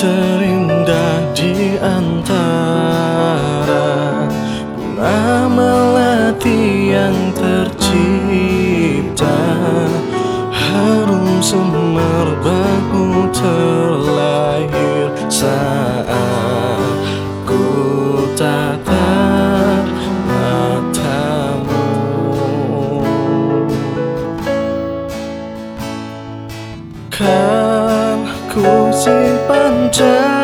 terindah di antara bunga melati yang tercipta. Harum semerbakmu terlahir saat ku tatap matamu 呼吸伴着。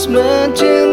was meant to